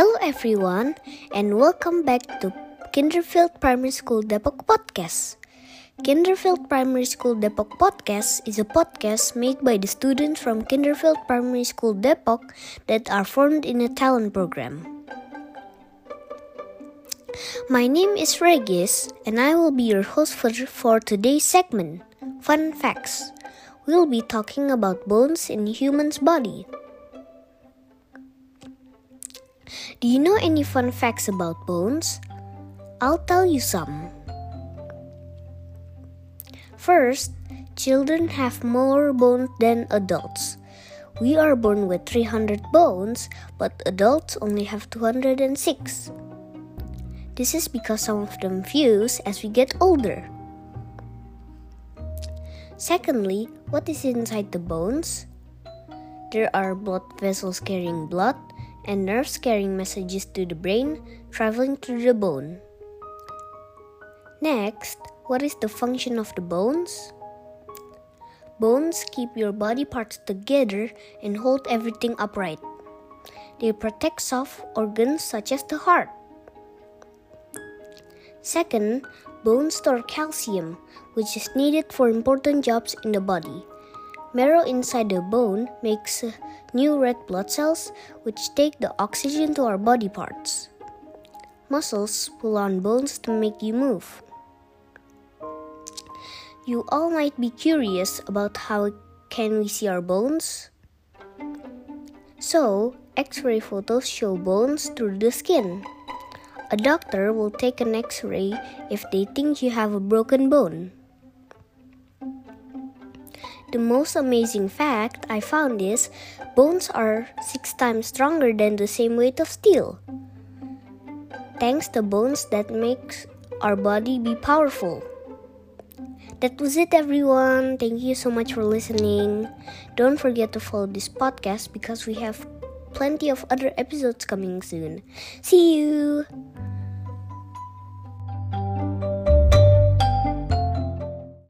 everyone, and welcome back to Kinderfield Primary School Depok Podcast. Kinderfield Primary School Depok Podcast is a podcast made by the students from Kinderfield Primary School Depok that are formed in a talent program. My name is Regis, and I will be your host for, for today's segment, Fun Facts. We'll be talking about bones in human's body. Do you know any fun facts about bones? I'll tell you some. First, children have more bones than adults. We are born with 300 bones, but adults only have 206. This is because some of them fuse as we get older. Secondly, what is inside the bones? There are blood vessels carrying blood, and nerves carrying messages to the brain traveling through the bone. Next, what is the function of the bones? Bones keep your body parts together and hold everything upright. They protect soft organs such as the heart. Second, bones store calcium, which is needed for important jobs in the body. Marrow inside the bone makes uh, new red blood cells which take the oxygen to our body parts. Muscles pull on bones to make you move. You all might be curious about how can we see our bones? So, X-ray photos show bones through the skin. A doctor will take an X-ray if they think you have a broken bone. The most amazing fact I found is bones are six times stronger than the same weight of steel. Thanks to bones that makes our body be powerful. That was it everyone. Thank you so much for listening. Don't forget to follow this podcast because we have plenty of other episodes coming soon. See you.